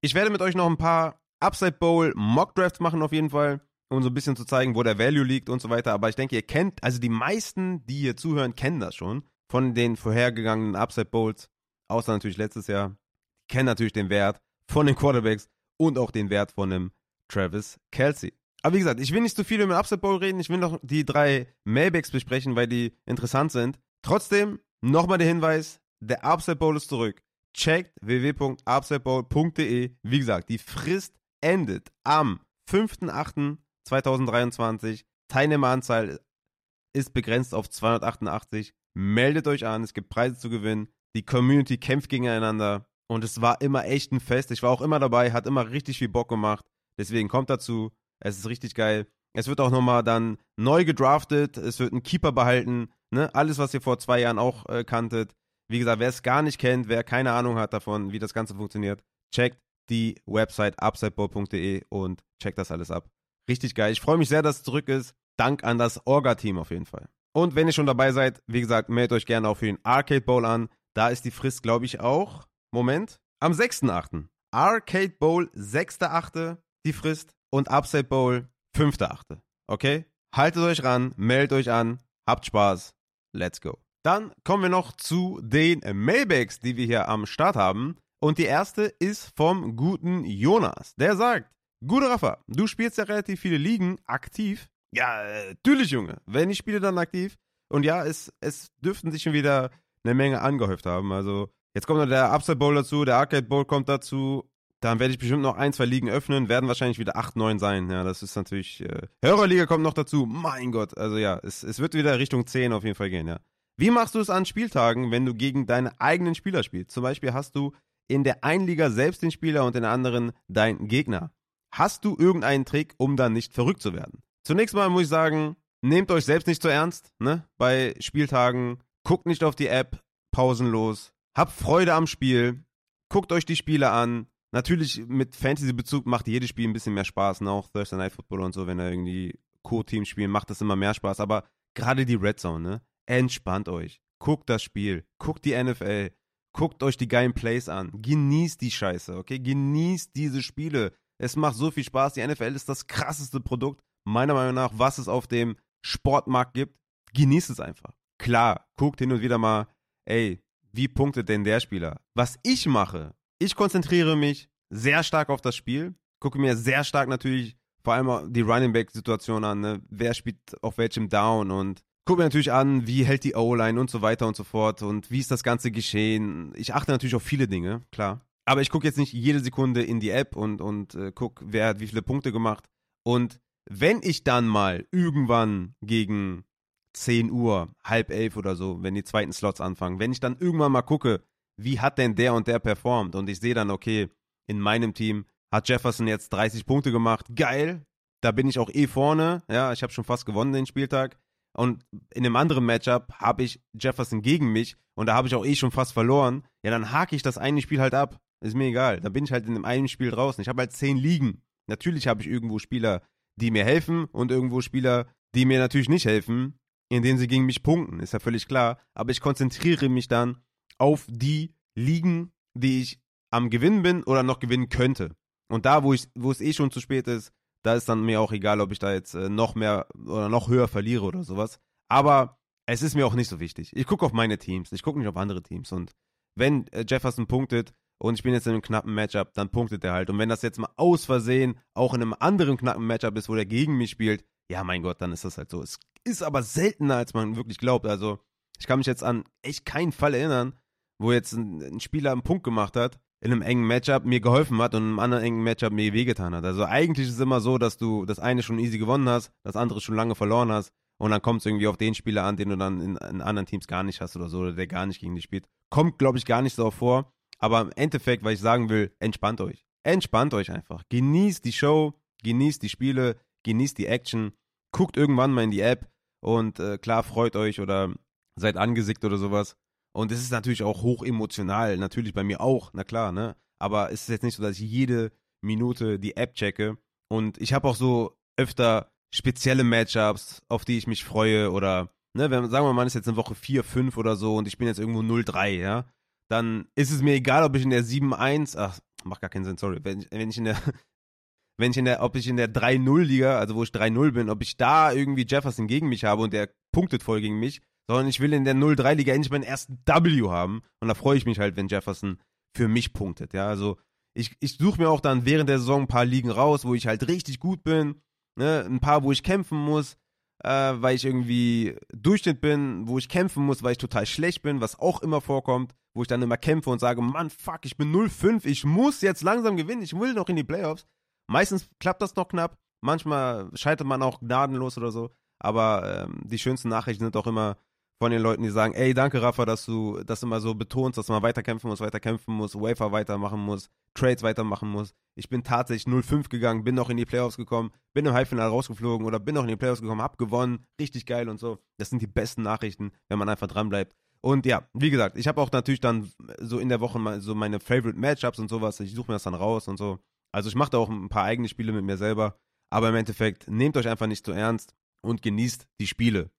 Ich werde mit euch noch ein paar Upside Bowl Mock Drafts machen auf jeden Fall, um so ein bisschen zu zeigen, wo der Value liegt und so weiter. Aber ich denke, ihr kennt, also die meisten, die hier zuhören, kennen das schon von den vorhergegangenen Upside Bowls, außer natürlich letztes Jahr. Kennen natürlich den Wert von den Quarterbacks und auch den Wert von einem Travis Kelsey. Aber wie gesagt, ich will nicht zu viel über den Upside Bowl reden. Ich will noch die drei Mailbacks besprechen, weil die interessant sind. Trotzdem nochmal der Hinweis: der Upside Bowl ist zurück checkt www.upsetball.de. Wie gesagt, die Frist endet am 5.8.2023. Teilnehmeranzahl ist begrenzt auf 288. Meldet euch an, es gibt Preise zu gewinnen. Die Community kämpft gegeneinander und es war immer echt ein Fest. Ich war auch immer dabei, hat immer richtig viel Bock gemacht. Deswegen kommt dazu. Es ist richtig geil. Es wird auch nochmal dann neu gedraftet. Es wird ein Keeper behalten. Ne? Alles, was ihr vor zwei Jahren auch äh, kanntet. Wie gesagt, wer es gar nicht kennt, wer keine Ahnung hat davon, wie das Ganze funktioniert, checkt die Website upsideball.de und checkt das alles ab. Richtig geil. Ich freue mich sehr, dass es zurück ist. Dank an das Orga-Team auf jeden Fall. Und wenn ihr schon dabei seid, wie gesagt, meldet euch gerne auch für den Arcade Bowl an. Da ist die Frist, glaube ich, auch. Moment. Am 6.8. Arcade Bowl 6.8. die Frist und Upside Bowl 5.8. Okay? Haltet euch ran, meldet euch an, habt Spaß. Let's go. Dann kommen wir noch zu den Mailbags, die wir hier am Start haben. Und die erste ist vom guten Jonas. Der sagt, Gute Rafa, du spielst ja relativ viele Ligen aktiv. Ja, natürlich, Junge. Wenn ich spiele, dann aktiv. Und ja, es, es dürften sich schon wieder eine Menge angehäuft haben. Also, jetzt kommt noch der Upside Bowl dazu, der Arcade Bowl kommt dazu. Dann werde ich bestimmt noch ein, zwei Ligen öffnen, werden wahrscheinlich wieder acht, neun sein. Ja, das ist natürlich. Äh, Hörerliga kommt noch dazu. Mein Gott. Also ja, es, es wird wieder Richtung zehn auf jeden Fall gehen, ja. Wie machst du es an Spieltagen, wenn du gegen deine eigenen Spieler spielst? Zum Beispiel hast du in der einen Liga selbst den Spieler und in der anderen deinen Gegner. Hast du irgendeinen Trick, um dann nicht verrückt zu werden? Zunächst mal muss ich sagen, nehmt euch selbst nicht zu ernst, ne? Bei Spieltagen. Guckt nicht auf die App, pausenlos. Habt Freude am Spiel. Guckt euch die Spiele an. Natürlich mit Fantasy-Bezug macht jedes Spiel ein bisschen mehr Spaß, ne? Auch Thursday Night Football und so, wenn da irgendwie Co-Teams spielen, macht das immer mehr Spaß. Aber gerade die Red Zone, ne? Entspannt euch. Guckt das Spiel. Guckt die NFL. Guckt euch die geilen Plays an. Genießt die Scheiße, okay? Genießt diese Spiele. Es macht so viel Spaß. Die NFL ist das krasseste Produkt, meiner Meinung nach, was es auf dem Sportmarkt gibt. Genießt es einfach. Klar, guckt hin und wieder mal, ey, wie punktet denn der Spieler? Was ich mache, ich konzentriere mich sehr stark auf das Spiel, gucke mir sehr stark natürlich vor allem die Running Back Situation an, ne? wer spielt auf welchem Down und gucke mir natürlich an, wie hält die O-Line und so weiter und so fort und wie ist das Ganze geschehen. Ich achte natürlich auf viele Dinge, klar. Aber ich gucke jetzt nicht jede Sekunde in die App und, und äh, gucke, wer hat wie viele Punkte gemacht. Und wenn ich dann mal irgendwann gegen 10 Uhr, halb elf oder so, wenn die zweiten Slots anfangen, wenn ich dann irgendwann mal gucke, wie hat denn der und der performt und ich sehe dann, okay, in meinem Team hat Jefferson jetzt 30 Punkte gemacht, geil, da bin ich auch eh vorne, ja, ich habe schon fast gewonnen den Spieltag. Und in einem anderen Matchup habe ich Jefferson gegen mich und da habe ich auch eh schon fast verloren. Ja, dann hake ich das eine Spiel halt ab. Ist mir egal. Dann bin ich halt in dem einen Spiel draußen. Ich habe halt zehn Ligen. Natürlich habe ich irgendwo Spieler, die mir helfen und irgendwo Spieler, die mir natürlich nicht helfen, indem sie gegen mich punkten. Ist ja völlig klar. Aber ich konzentriere mich dann auf die Ligen, die ich am Gewinnen bin oder noch gewinnen könnte. Und da, wo, ich, wo es eh schon zu spät ist, da ist dann mir auch egal, ob ich da jetzt äh, noch mehr oder noch höher verliere oder sowas. Aber es ist mir auch nicht so wichtig. Ich gucke auf meine Teams. Ich gucke nicht auf andere Teams. Und wenn äh, Jefferson punktet, und ich bin jetzt in einem knappen Matchup, dann punktet er halt. Und wenn das jetzt mal aus Versehen auch in einem anderen knappen Matchup ist, wo der gegen mich spielt, ja, mein Gott, dann ist das halt so. Es ist aber seltener, als man wirklich glaubt. Also, ich kann mich jetzt an echt keinen Fall erinnern, wo jetzt ein, ein Spieler einen Punkt gemacht hat, in einem engen Matchup mir geholfen hat und in einem anderen engen Matchup mir wehgetan hat. Also eigentlich ist es immer so, dass du das eine schon easy gewonnen hast, das andere schon lange verloren hast und dann kommt es irgendwie auf den Spieler an, den du dann in, in, anderen Teams gar nicht hast oder so, oder der gar nicht gegen dich spielt. Kommt, glaube ich, gar nicht so vor. Aber im Endeffekt, was ich sagen will, entspannt euch. Entspannt euch einfach. Genießt die Show, genießt die Spiele, genießt die Action, guckt irgendwann mal in die App und äh, klar, freut euch oder seid angesickt oder sowas. Und es ist natürlich auch hoch emotional, natürlich bei mir auch, na klar, ne? Aber es ist jetzt nicht so, dass ich jede Minute die App checke. Und ich habe auch so öfter spezielle Matchups, auf die ich mich freue oder, ne, wenn, sagen wir mal, man ist jetzt in Woche 4, 5 oder so und ich bin jetzt irgendwo 0-3, ja dann ist es mir egal, ob ich in der 7-1, ach, macht gar keinen Sinn, sorry, wenn, wenn ich in der, [laughs] wenn ich in der, ob ich in der 3-0-Liga, also wo ich 3-0 bin, ob ich da irgendwie Jefferson gegen mich habe und der punktet voll gegen mich, sondern ich will in der 0-3-Liga endlich meinen ersten W haben. Und da freue ich mich halt, wenn Jefferson für mich punktet, ja, also ich, ich suche mir auch dann während der Saison ein paar Ligen raus, wo ich halt richtig gut bin, ne, ein paar, wo ich kämpfen muss, äh, weil ich irgendwie Durchschnitt bin, wo ich kämpfen muss, weil ich total schlecht bin, was auch immer vorkommt, wo ich dann immer kämpfe und sage, Mann, fuck, ich bin 0-5, ich muss jetzt langsam gewinnen, ich will noch in die Playoffs. Meistens klappt das noch knapp, manchmal scheitert man auch gnadenlos oder so, aber ähm, die schönsten Nachrichten sind auch immer von den Leuten, die sagen, ey, danke Rafa, dass du das immer so betonst, dass man weiterkämpfen muss, weiterkämpfen muss, Wafer weitermachen muss, Trades weitermachen muss. Ich bin tatsächlich 0-5 gegangen, bin noch in die Playoffs gekommen, bin im Halbfinale rausgeflogen oder bin noch in die Playoffs gekommen, hab gewonnen, richtig geil und so. Das sind die besten Nachrichten, wenn man einfach dran bleibt. Und ja, wie gesagt, ich habe auch natürlich dann so in der Woche so meine Favorite Matchups und sowas. Ich suche mir das dann raus und so. Also ich mache da auch ein paar eigene Spiele mit mir selber. Aber im Endeffekt, nehmt euch einfach nicht zu ernst und genießt die Spiele.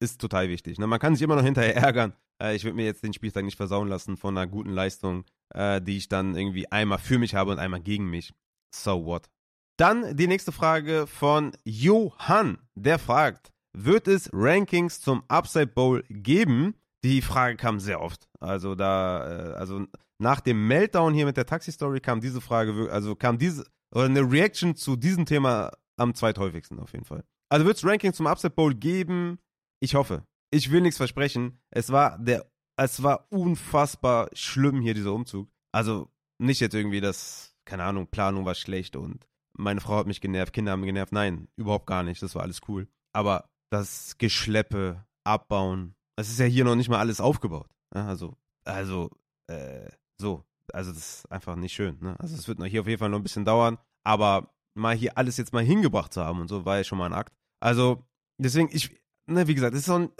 Ist total wichtig. Ne? Man kann sich immer noch hinterher ärgern. Äh, ich würde mir jetzt den Spieltag nicht versauen lassen von einer guten Leistung, äh, die ich dann irgendwie einmal für mich habe und einmal gegen mich. So what? Dann die nächste Frage von Johann. Der fragt, wird es Rankings zum Upside Bowl geben? Die Frage kam sehr oft. Also da, äh, also nach dem Meltdown hier mit der Taxi-Story kam diese Frage, also kam diese, oder eine Reaction zu diesem Thema am zweithäufigsten auf jeden Fall. Also wird es Ranking zum Upset Bowl geben? Ich hoffe. Ich will nichts versprechen. Es war der, es war unfassbar schlimm hier, dieser Umzug. Also nicht jetzt irgendwie das, keine Ahnung, Planung war schlecht und meine Frau hat mich genervt, Kinder haben mich genervt. Nein, überhaupt gar nicht. Das war alles cool. Aber das Geschleppe, Abbauen, es ist ja hier noch nicht mal alles aufgebaut. Ja, also, also, äh, so. Also, das ist einfach nicht schön. Ne? Also, es wird noch hier auf jeden Fall noch ein bisschen dauern. Aber mal hier alles jetzt mal hingebracht zu haben und so, war ja schon mal ein Akt. Also, deswegen, ich, ne, wie gesagt, es ist noch,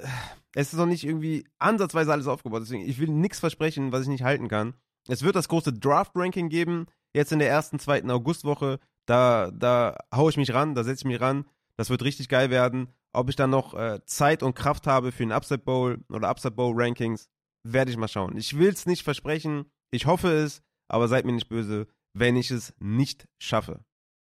es ist noch nicht irgendwie ansatzweise alles aufgebaut. Deswegen, ich will nichts versprechen, was ich nicht halten kann. Es wird das große Draft-Ranking geben, jetzt in der ersten, zweiten Augustwoche. Da, da haue ich mich ran, da setze ich mich ran. Das wird richtig geil werden. Ob ich dann noch äh, Zeit und Kraft habe für den Upside Bowl oder Upside Bowl Rankings, werde ich mal schauen. Ich will es nicht versprechen. Ich hoffe es, aber seid mir nicht böse, wenn ich es nicht schaffe.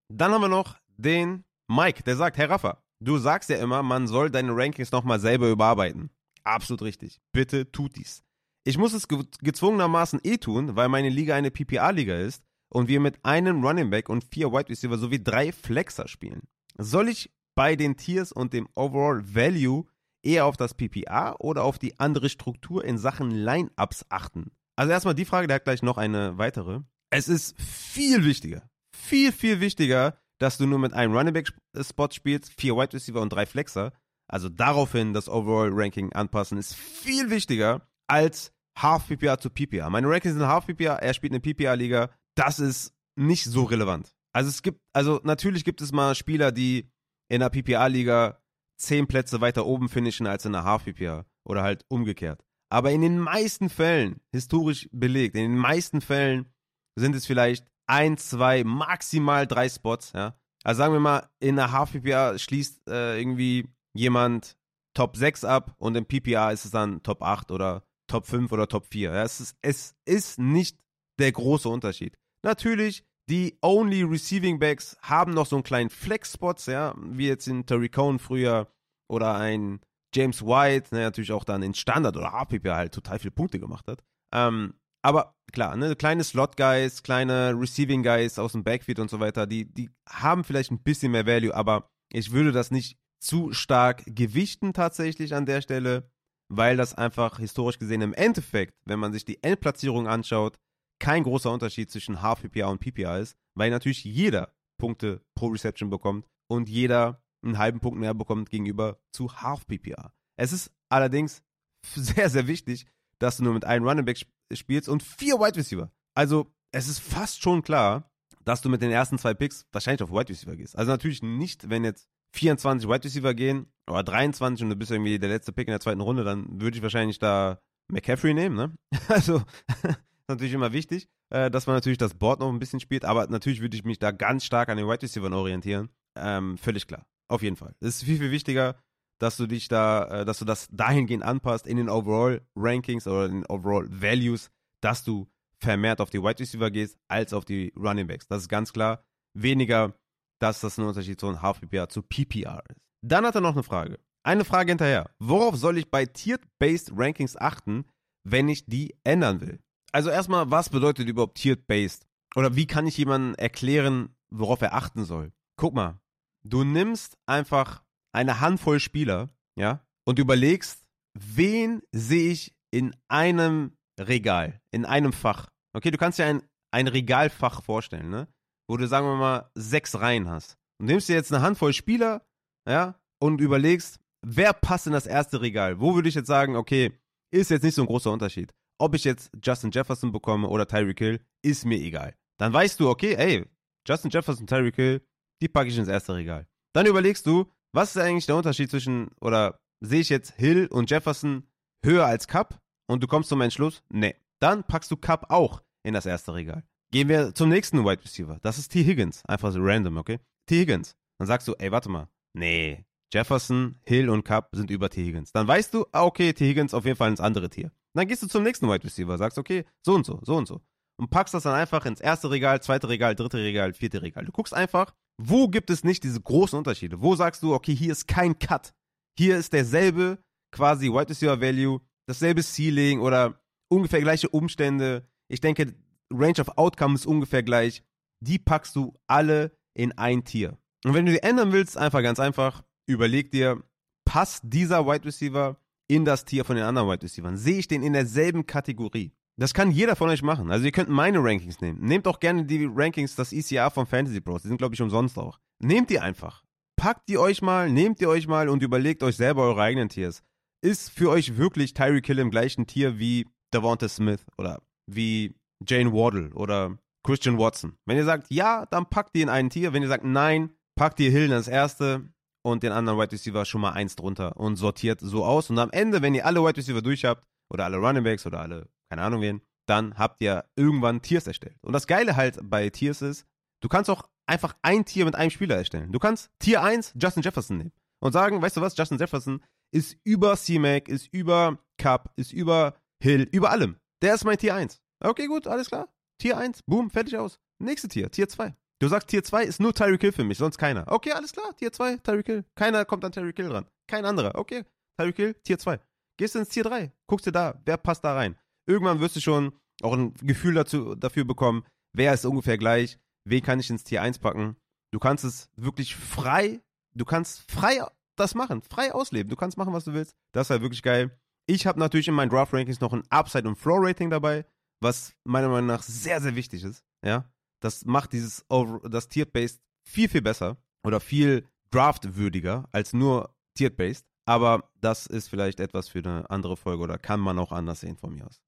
Dann haben wir noch den Mike, der sagt, Herr Raffa, du sagst ja immer, man soll deine Rankings nochmal selber überarbeiten. Absolut richtig. Bitte tut dies. Ich muss es ge gezwungenermaßen eh tun, weil meine Liga eine PPA-Liga ist und wir mit einem Running Back und vier Wide Receiver sowie drei Flexer spielen. Soll ich bei den Tiers und dem Overall Value eher auf das PPA oder auf die andere Struktur in Sachen Lineups achten? Also erstmal die Frage, der hat gleich noch eine weitere. Es ist viel wichtiger, viel, viel wichtiger, dass du nur mit einem Running Back Spot spielst, vier Wide Receiver und drei Flexer. Also daraufhin das Overall Ranking anpassen ist viel wichtiger als Half PPA zu PPA. Meine Rankings sind Half PPA, er spielt eine PPA Liga. Das ist nicht so relevant. Also es gibt, also natürlich gibt es mal Spieler, die in der PPA-Liga zehn Plätze weiter oben finishen als in der Half-PPA oder halt umgekehrt. Aber in den meisten Fällen, historisch belegt, in den meisten Fällen sind es vielleicht ein, zwei, maximal drei Spots, ja. Also sagen wir mal, in der Half-PPA schließt äh, irgendwie jemand Top 6 ab und im PPA ist es dann Top 8 oder Top 5 oder Top 4. Ja, es, ist, es ist nicht der große Unterschied. Natürlich die Only Receiving Backs haben noch so einen kleinen Flex-Spots, ja, wie jetzt in Terry Cohn früher oder ein James White, ne, natürlich auch dann in Standard oder HPP halt total viele Punkte gemacht hat. Ähm, aber klar, ne, kleine Slot-Guys, kleine Receiving-Guys aus dem Backfield und so weiter, die, die haben vielleicht ein bisschen mehr Value, aber ich würde das nicht zu stark gewichten tatsächlich an der Stelle, weil das einfach historisch gesehen im Endeffekt, wenn man sich die Endplatzierung anschaut, kein großer Unterschied zwischen Half PPA und PPA ist, weil natürlich jeder Punkte pro Reception bekommt und jeder einen halben Punkt mehr bekommt gegenüber zu Half PPA. Es ist allerdings [laughs] sehr, sehr wichtig, dass du nur mit einem Running Back spielst und vier Wide Receiver. Also es ist fast schon klar, dass du mit den ersten zwei Picks wahrscheinlich auf Wide Receiver gehst. Also natürlich nicht, wenn jetzt 24 Wide Receiver gehen oder 23 und du bist irgendwie der letzte Pick in der zweiten Runde, dann würde ich wahrscheinlich da McCaffrey nehmen, ne? [laughs] Also [laughs] natürlich immer wichtig, äh, dass man natürlich das Board noch ein bisschen spielt, aber natürlich würde ich mich da ganz stark an den Wide Receivers orientieren. Ähm, völlig klar. Auf jeden Fall. Es ist viel, viel wichtiger, dass du dich da, äh, dass du das dahingehend anpasst in den Overall Rankings oder in den Overall Values, dass du vermehrt auf die Wide Receiver gehst, als auf die Running Backs. Das ist ganz klar. Weniger, dass das ein Unterschied von Half PPR zu PPR ist. Dann hat er noch eine Frage. Eine Frage hinterher. Worauf soll ich bei Tiered-Based Rankings achten, wenn ich die ändern will? Also erstmal, was bedeutet überhaupt Tiered-Based? Oder wie kann ich jemandem erklären, worauf er achten soll? Guck mal, du nimmst einfach eine Handvoll Spieler, ja, und überlegst, wen sehe ich in einem Regal, in einem Fach. Okay, du kannst dir ein, ein Regalfach vorstellen, ne? Wo du, sagen wir mal, sechs Reihen hast. Und nimmst dir jetzt eine Handvoll Spieler, ja, und überlegst, wer passt in das erste Regal? Wo würde ich jetzt sagen, okay, ist jetzt nicht so ein großer Unterschied. Ob ich jetzt Justin Jefferson bekomme oder Tyreek Hill, ist mir egal. Dann weißt du, okay, ey, Justin Jefferson, Tyreek Hill, die packe ich ins erste Regal. Dann überlegst du, was ist eigentlich der Unterschied zwischen, oder sehe ich jetzt Hill und Jefferson höher als Cup? Und du kommst zum Entschluss, nee. Dann packst du Cup auch in das erste Regal. Gehen wir zum nächsten Wide Receiver. Das ist T. Higgins. Einfach so random, okay? T. Higgins. Dann sagst du, ey, warte mal. Nee, Jefferson, Hill und Cup sind über T. Higgins. Dann weißt du, ah, okay, T. Higgins auf jeden Fall ins andere Tier. Dann gehst du zum nächsten Wide Receiver, sagst, okay, so und so, so und so. Und packst das dann einfach ins erste Regal, zweite Regal, dritte Regal, vierte Regal. Du guckst einfach, wo gibt es nicht diese großen Unterschiede? Wo sagst du, okay, hier ist kein Cut. Hier ist derselbe quasi Wide Receiver Value, dasselbe Ceiling oder ungefähr gleiche Umstände. Ich denke, Range of Outcome ist ungefähr gleich. Die packst du alle in ein Tier. Und wenn du die ändern willst, einfach ganz einfach, überleg dir, passt dieser Wide Receiver in das Tier von den anderen Wide Receivers? Sehe ich den in derselben Kategorie? Das kann jeder von euch machen. Also ihr könnt meine Rankings nehmen. Nehmt auch gerne die Rankings, das ECR von Fantasy Bros. Die sind, glaube ich, umsonst auch. Nehmt die einfach. Packt die euch mal, nehmt die euch mal und überlegt euch selber eure eigenen Tiers. Ist für euch wirklich Tyreek Hill im gleichen Tier wie Devonta Smith oder wie Jane Waddle oder Christian Watson? Wenn ihr sagt ja, dann packt die in einen Tier. Wenn ihr sagt nein, packt ihr Hill in das erste und den anderen Wide Receiver schon mal eins drunter und sortiert so aus. Und am Ende, wenn ihr alle Wide Receiver durch habt, oder alle Running Backs oder alle, keine Ahnung wen, dann habt ihr irgendwann Tiers erstellt. Und das Geile halt bei Tiers ist, du kannst auch einfach ein Tier mit einem Spieler erstellen. Du kannst Tier 1 Justin Jefferson nehmen und sagen, weißt du was, Justin Jefferson ist über C-Mac, ist über Cup, ist über Hill, über allem. Der ist mein Tier 1. Okay, gut, alles klar. Tier 1, boom, fertig aus. Nächste Tier, Tier 2. Du sagst, Tier 2 ist nur Tyreek Hill für mich, sonst keiner. Okay, alles klar, Tier 2, Tyreek Hill. Keiner kommt an Tyreek Hill ran. Kein anderer. Okay, Tyreek Hill, Tier 2. Gehst du ins Tier 3, guckst dir da, wer passt da rein. Irgendwann wirst du schon auch ein Gefühl dazu, dafür bekommen, wer ist ungefähr gleich, wen kann ich ins Tier 1 packen. Du kannst es wirklich frei, du kannst frei das machen, frei ausleben. Du kannst machen, was du willst. Das ist halt wirklich geil. Ich habe natürlich in meinen Draft Rankings noch ein Upside- und Floor-Rating dabei, was meiner Meinung nach sehr, sehr wichtig ist. Ja, das macht dieses das Tiered-Based viel, viel besser oder viel draftwürdiger als nur Tiered-Based. Aber das ist vielleicht etwas für eine andere Folge oder kann man auch anders sehen von mir aus.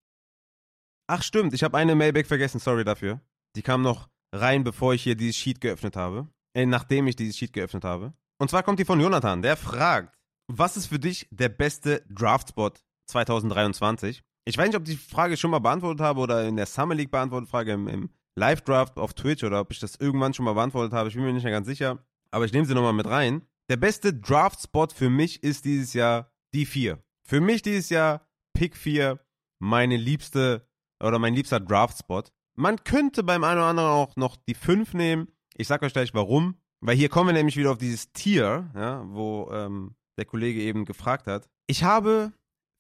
Ach stimmt, ich habe eine Mailback vergessen, sorry dafür. Die kam noch rein, bevor ich hier dieses Sheet geöffnet habe. Äh, nachdem ich dieses Sheet geöffnet habe. Und zwar kommt die von Jonathan, der fragt, was ist für dich der beste Draftspot 2023? Ich weiß nicht, ob ich die Frage schon mal beantwortet habe oder in der Summer League beantwortet Frage im, im Live-Draft auf Twitch oder ob ich das irgendwann schon mal beantwortet habe. Ich bin mir nicht mehr ganz sicher. Aber ich nehme sie nochmal mit rein. Der beste Draft-Spot für mich ist dieses Jahr die 4. Für mich dieses Jahr Pick 4 meine liebste oder mein liebster Draft-Spot. Man könnte beim einen oder anderen auch noch die 5 nehmen. Ich sag euch gleich warum. Weil hier kommen wir nämlich wieder auf dieses Tier, ja, wo ähm, der Kollege eben gefragt hat. Ich habe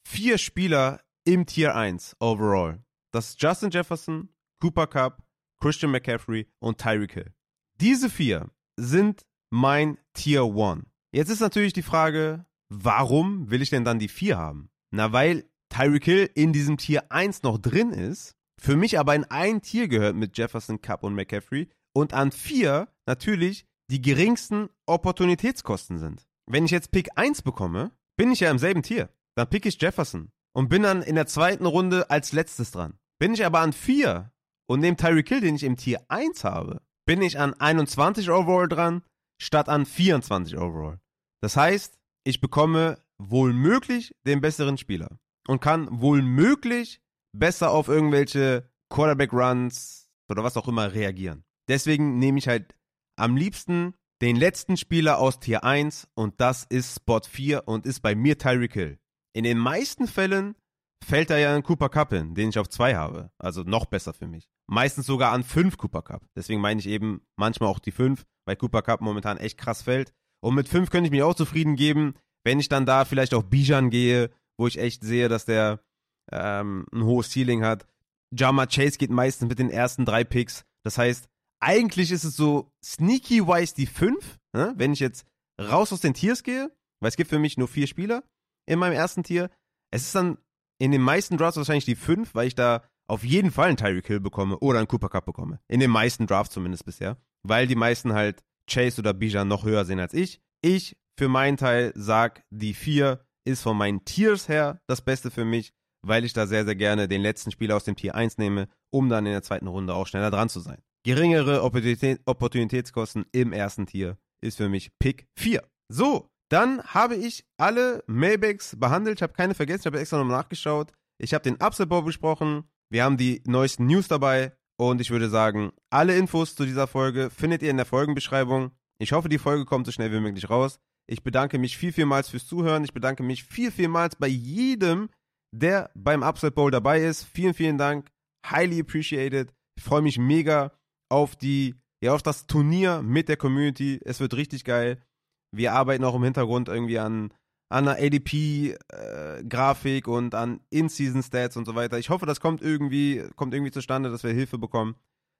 vier Spieler im Tier 1 overall. Das ist Justin Jefferson, Cooper Cup, Christian McCaffrey und Tyreek Hill. Diese vier sind mein Tier 1. Jetzt ist natürlich die Frage, warum will ich denn dann die vier haben? Na, weil Tyreek Hill in diesem Tier 1 noch drin ist, für mich aber in ein Tier gehört mit Jefferson, Cup und McCaffrey und an vier natürlich die geringsten Opportunitätskosten sind. Wenn ich jetzt Pick 1 bekomme, bin ich ja im selben Tier. Dann pick ich Jefferson und bin dann in der zweiten Runde als letztes dran. Bin ich aber an 4 und nehme Tyreek Hill, den ich im Tier 1 habe, bin ich an 21 Overall dran, statt an 24 Overall. Das heißt, ich bekomme wohl den besseren Spieler und kann wohl möglich besser auf irgendwelche Quarterback-Runs oder was auch immer reagieren. Deswegen nehme ich halt am liebsten den letzten Spieler aus Tier 1 und das ist Spot 4 und ist bei mir Tyreek Hill. In den meisten Fällen fällt da ja ein Cooper Cup hin, den ich auf 2 habe. Also noch besser für mich. Meistens sogar an 5 Cooper Cup. Deswegen meine ich eben manchmal auch die 5, weil Cooper Cup momentan echt krass fällt. Und mit 5 könnte ich mich auch zufrieden geben, wenn ich dann da vielleicht auf Bijan gehe, wo ich echt sehe, dass der ähm, ein hohes Ceiling hat. Jama Chase geht meistens mit den ersten drei Picks. Das heißt, eigentlich ist es so sneaky-wise die 5, ne? wenn ich jetzt raus aus den Tiers gehe, weil es gibt für mich nur vier Spieler in meinem ersten Tier. Es ist dann in den meisten Drafts wahrscheinlich die 5, weil ich da auf jeden Fall einen Tyreek Hill bekomme oder einen Cooper Cup bekomme. In den meisten Drafts zumindest bisher. Weil die meisten halt Chase oder Bijan noch höher sehen als ich. Ich für meinen Teil sag, die 4 ist von meinen Tiers her das Beste für mich, weil ich da sehr, sehr gerne den letzten Spieler aus dem Tier 1 nehme, um dann in der zweiten Runde auch schneller dran zu sein. Geringere Opportunität, Opportunitätskosten im ersten Tier ist für mich Pick 4. So, dann habe ich alle Mailbacks behandelt. Ich habe keine vergessen. Ich habe extra nochmal nachgeschaut. Ich habe den Upset Bowl besprochen. Wir haben die neuesten News dabei. Und ich würde sagen, alle Infos zu dieser Folge findet ihr in der Folgenbeschreibung. Ich hoffe, die Folge kommt so schnell wie möglich raus. Ich bedanke mich viel, vielmals fürs Zuhören. Ich bedanke mich viel, vielmals bei jedem, der beim Upset Bowl dabei ist. Vielen, vielen Dank. Highly appreciated. Ich freue mich mega auf die, ja, auf das Turnier mit der Community. Es wird richtig geil. Wir arbeiten auch im Hintergrund irgendwie an, an einer ADP-Grafik äh, und an In-Season-Stats und so weiter. Ich hoffe, das kommt irgendwie, kommt irgendwie zustande, dass wir Hilfe bekommen.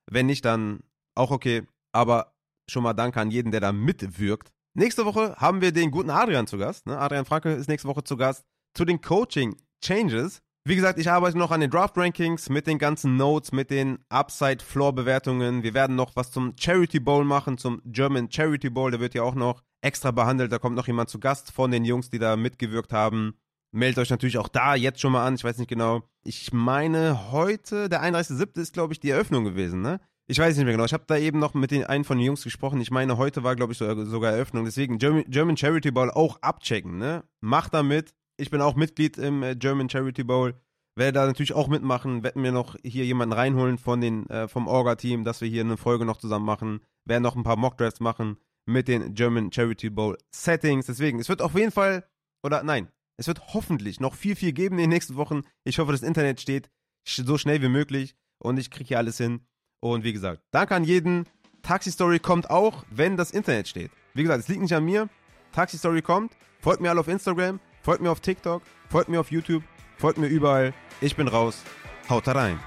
Wenn nicht, dann auch okay. Aber schon mal danke an jeden, der da mitwirkt. Nächste Woche haben wir den guten Adrian zu Gast. Ne? Adrian Franke ist nächste Woche zu Gast zu den Coaching Changes. Wie gesagt, ich arbeite noch an den Draft Rankings mit den ganzen Notes, mit den Upside Floor Bewertungen. Wir werden noch was zum Charity Bowl machen, zum German Charity Bowl. Der wird ja auch noch extra behandelt. Da kommt noch jemand zu Gast von den Jungs, die da mitgewirkt haben. Meldet euch natürlich auch da jetzt schon mal an. Ich weiß nicht genau. Ich meine, heute, der 31.07. ist, glaube ich, die Eröffnung gewesen, ne? Ich weiß nicht mehr genau. Ich habe da eben noch mit den einen von den Jungs gesprochen. Ich meine, heute war, glaube ich, sogar Eröffnung. Deswegen German Charity Bowl auch abchecken, ne? Macht damit. Ich bin auch Mitglied im äh, German Charity Bowl. Werde da natürlich auch mitmachen. Werden wir noch hier jemanden reinholen von den, äh, vom Orga-Team, dass wir hier eine Folge noch zusammen machen. Werden noch ein paar Mock-Drafts machen mit den German Charity Bowl Settings. Deswegen, es wird auf jeden Fall, oder nein, es wird hoffentlich noch viel, viel geben in den nächsten Wochen. Ich hoffe, das Internet steht so schnell wie möglich und ich kriege hier alles hin. Und wie gesagt, danke an jeden. Taxi Story kommt auch, wenn das Internet steht. Wie gesagt, es liegt nicht an mir. Taxi Story kommt. Folgt mir alle auf Instagram, folgt mir auf TikTok, folgt mir auf YouTube, folgt mir überall. Ich bin raus. Haut rein.